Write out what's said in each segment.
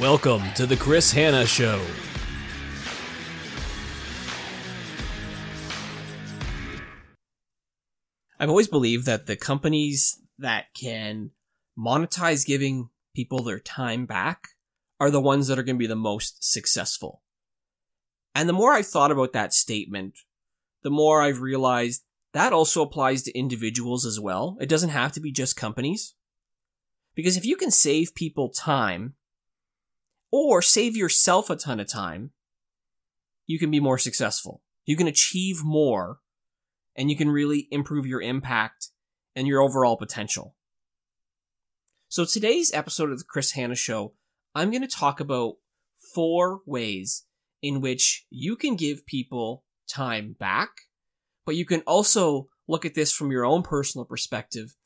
Welcome to the Chris Hanna Show. I've always believed that the companies that can monetize giving people their time back are the ones that are going to be the most successful. And the more I've thought about that statement, the more I've realized that also applies to individuals as well. It doesn't have to be just companies. Because if you can save people time, or save yourself a ton of time, you can be more successful. You can achieve more, and you can really improve your impact and your overall potential. So today's episode of the Chris Hanna Show, I'm going to talk about four ways in which you can give people time back, but you can also look at this from your own personal perspective,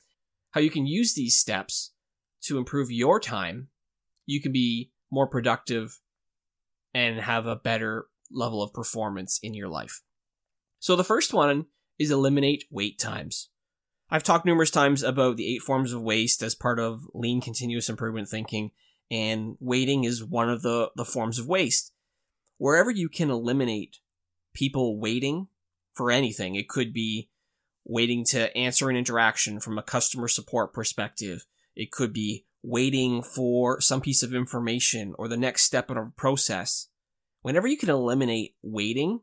how you can use these steps to improve your time, you can be more productive and have a better level of performance in your life. So the first one is eliminate wait times. I've talked numerous times about the eight forms of waste as part of lean continuous improvement thinking, and waiting is one of the, the forms of waste. Wherever you can eliminate people waiting for anything, it could be waiting to answer an interaction from a customer support perspective. It could be waiting for some piece of information or the next step in a process. Whenever you can eliminate waiting,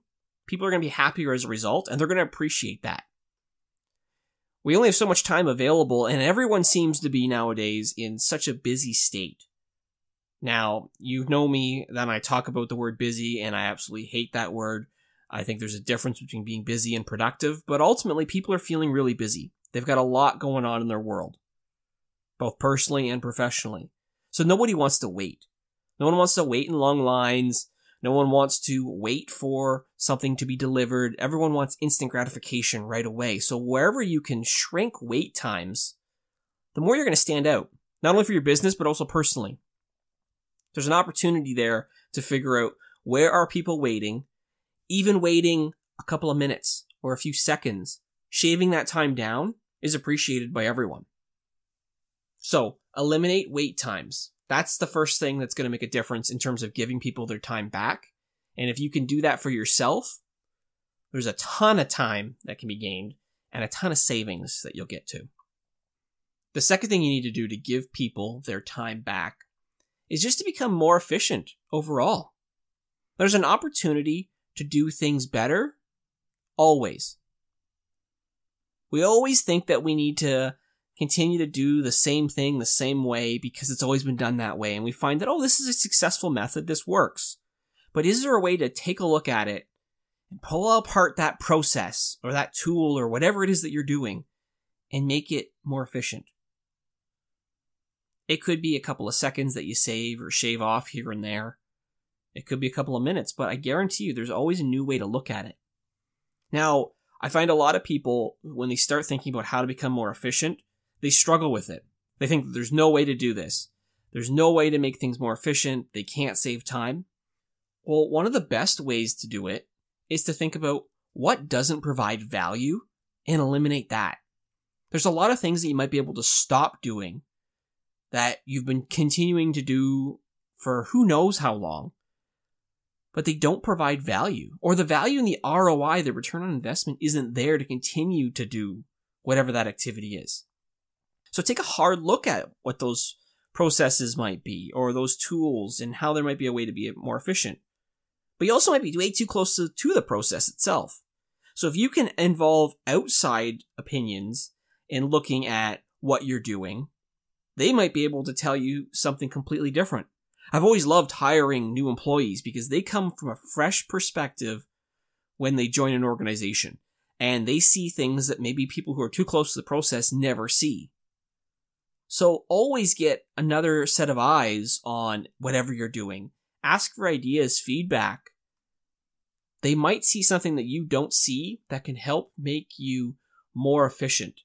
people are going to be happier as a result and they're going to appreciate that. We only have so much time available and everyone seems to be nowadays in such a busy state. Now, you know me that I talk about the word busy and I absolutely hate that word. I think there's a difference between being busy and productive, but ultimately people are feeling really busy. They've got a lot going on in their world both personally and professionally. So nobody wants to wait. No one wants to wait in long lines. No one wants to wait for something to be delivered. Everyone wants instant gratification right away. So wherever you can shrink wait times, the more you're going to stand out, not only for your business, but also personally. There's an opportunity there to figure out where are people waiting, even waiting a couple of minutes or a few seconds, shaving that time down is appreciated by everyone. So eliminate wait times. That's the first thing that's going to make a difference in terms of giving people their time back. And if you can do that for yourself, there's a ton of time that can be gained and a ton of savings that you'll get to. The second thing you need to do to give people their time back is just to become more efficient overall. There's an opportunity to do things better always. We always think that we need to continue to do the same thing the same way because it's always been done that way. And we find that, oh, this is a successful method. This works. But is there a way to take a look at it and pull apart that process or that tool or whatever it is that you're doing and make it more efficient? It could be a couple of seconds that you save or shave off here and there. It could be a couple of minutes, but I guarantee you there's always a new way to look at it. Now, I find a lot of people, when they start thinking about how to become more efficient, they struggle with it. They think there's no way to do this. There's no way to make things more efficient. They can't save time. Well, one of the best ways to do it is to think about what doesn't provide value and eliminate that. There's a lot of things that you might be able to stop doing that you've been continuing to do for who knows how long, but they don't provide value or the value in the ROI, the return on investment isn't there to continue to do whatever that activity is. So take a hard look at what those processes might be or those tools and how there might be a way to be more efficient. But you also might be way too close to, to the process itself. So if you can involve outside opinions in looking at what you're doing, they might be able to tell you something completely different. I've always loved hiring new employees because they come from a fresh perspective when they join an organization and they see things that maybe people who are too close to the process never see. So always get another set of eyes on whatever you're doing. Ask for ideas, feedback. They might see something that you don't see that can help make you more efficient.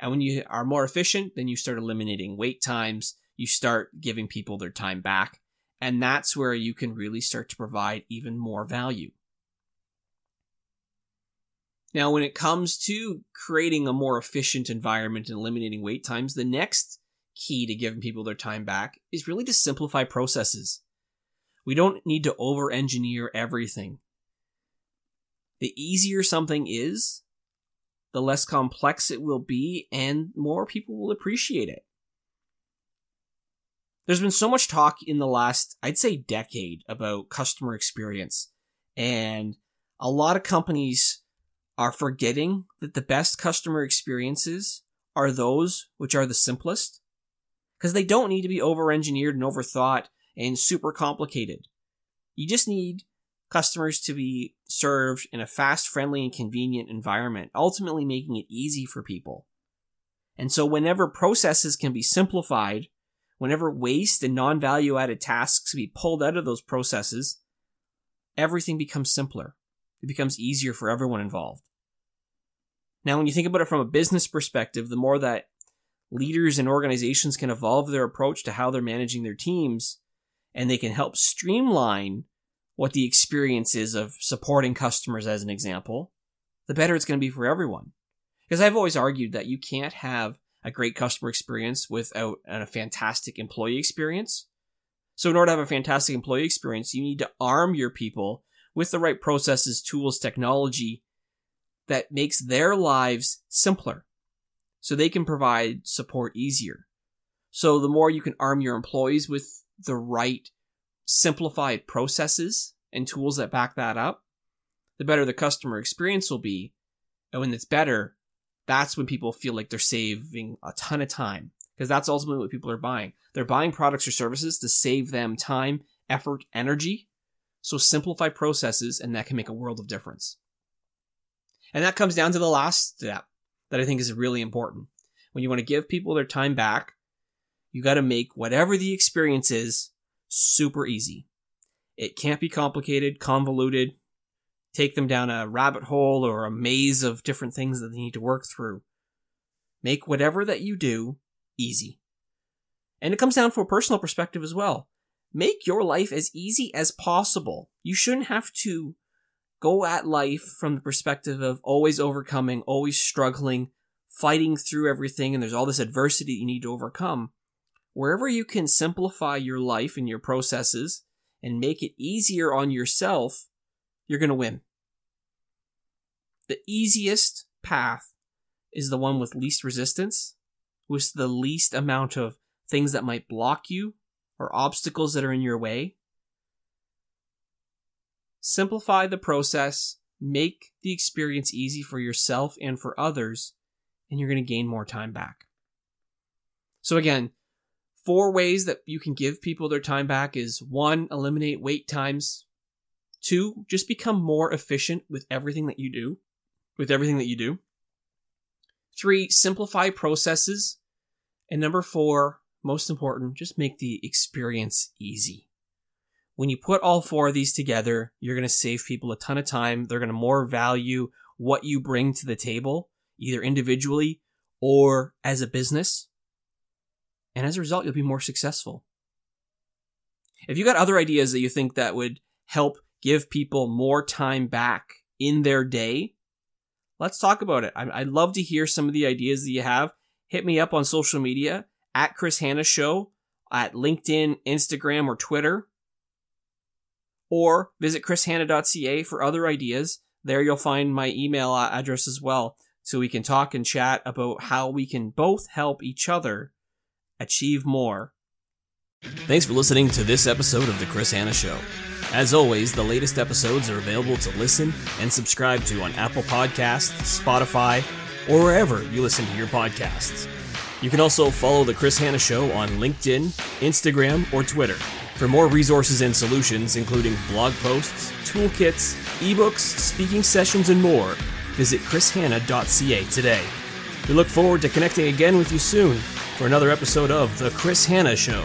And when you are more efficient, then you start eliminating wait times. You start giving people their time back. And that's where you can really start to provide even more value. Now, when it comes to creating a more efficient environment and eliminating wait times, the next key to giving people their time back is really to simplify processes. We don't need to over engineer everything. The easier something is, the less complex it will be, and more people will appreciate it. There's been so much talk in the last, I'd say, decade about customer experience, and a lot of companies are forgetting that the best customer experiences are those which are the simplest because they don't need to be over engineered and overthought and super complicated. You just need customers to be served in a fast, friendly, and convenient environment, ultimately making it easy for people. And so whenever processes can be simplified, whenever waste and non-value added tasks can be pulled out of those processes, everything becomes simpler. It becomes easier for everyone involved. Now, when you think about it from a business perspective, the more that leaders and organizations can evolve their approach to how they're managing their teams, and they can help streamline what the experience is of supporting customers, as an example, the better it's going to be for everyone. Because I've always argued that you can't have a great customer experience without a fantastic employee experience. So, in order to have a fantastic employee experience, you need to arm your people with the right processes, tools, technology that makes their lives simpler so they can provide support easier. So the more you can arm your employees with the right simplified processes and tools that back that up, the better the customer experience will be. And when it's better, that's when people feel like they're saving a ton of time because that's ultimately what people are buying. They're buying products or services to save them time, effort, energy. So simplify processes and that can make a world of difference. And that comes down to the last step that I think is really important. When you want to give people their time back, you got to make whatever the experience is super easy. It can't be complicated, convoluted, take them down a rabbit hole or a maze of different things that they need to work through. Make whatever that you do easy. And it comes down to a personal perspective as well. Make your life as easy as possible. You shouldn't have to go at life from the perspective of always overcoming, always struggling, fighting through everything, and there's all this adversity you need to overcome. Wherever you can simplify your life and your processes and make it easier on yourself, you're going to win. The easiest path is the one with least resistance, with the least amount of things that might block you or obstacles that are in your way simplify the process, make the experience easy for yourself and for others, and you're going to gain more time back. So again, four ways that you can give people their time back is one, eliminate wait times. Two, just become more efficient with everything that you do, with everything that you do. Three, simplify processes. And number four, most important, just make the experience easy. When you put all four of these together, you're going to save people a ton of time. They're going to more value what you bring to the table, either individually or as a business. And as a result, you'll be more successful. If you got other ideas that you think that would help give people more time back in their day, let's talk about it. I'd love to hear some of the ideas that you have. Hit me up on social media at Chris Hanna Show, at LinkedIn, Instagram, or Twitter or visit chrishanna.ca for other ideas. There you'll find my email address as well, so we can talk and chat about how we can both help each other achieve more. Thanks for listening to this episode of The Chris Hanna Show. As always, the latest episodes are available to listen and subscribe to on Apple Podcasts, Spotify, or wherever you listen to your podcasts. You can also follow The Chris Hanna Show on LinkedIn, Instagram, or Twitter. For more resources and solutions, including blog posts, toolkits, ebooks, speaking sessions, and more, visit chrishanna.ca today. We look forward to connecting again with you soon for another episode of The Chris Hanna Show.